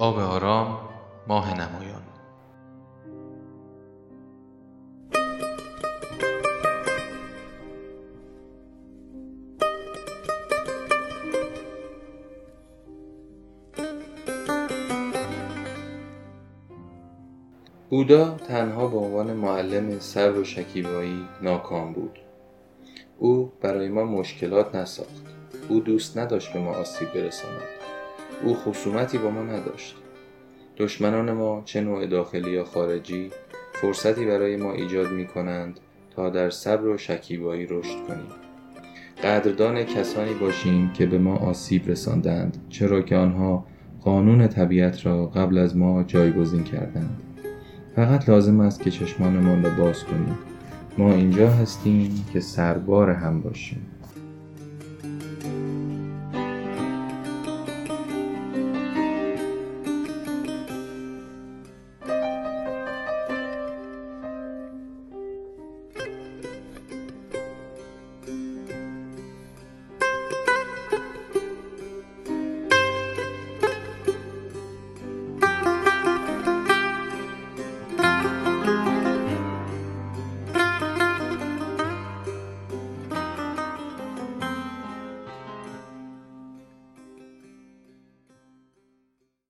آب آرام ماه نمایان. بودا تنها به عنوان معلم صبر و شکیبایی ناکام بود. او برای ما مشکلات نساخت. او دوست نداشت به ما آسیب برساند. او خصومتی با ما نداشت. دشمنان ما چه نوع داخلی یا خارجی فرصتی برای ما ایجاد می کنند تا در صبر و شکیبایی رشد کنیم. قدردان کسانی باشیم که به ما آسیب رساندند چرا که آنها قانون طبیعت را قبل از ما جایگزین کردند. فقط لازم است که چشمانمان را باز کنیم. ما اینجا هستیم که سربار هم باشیم.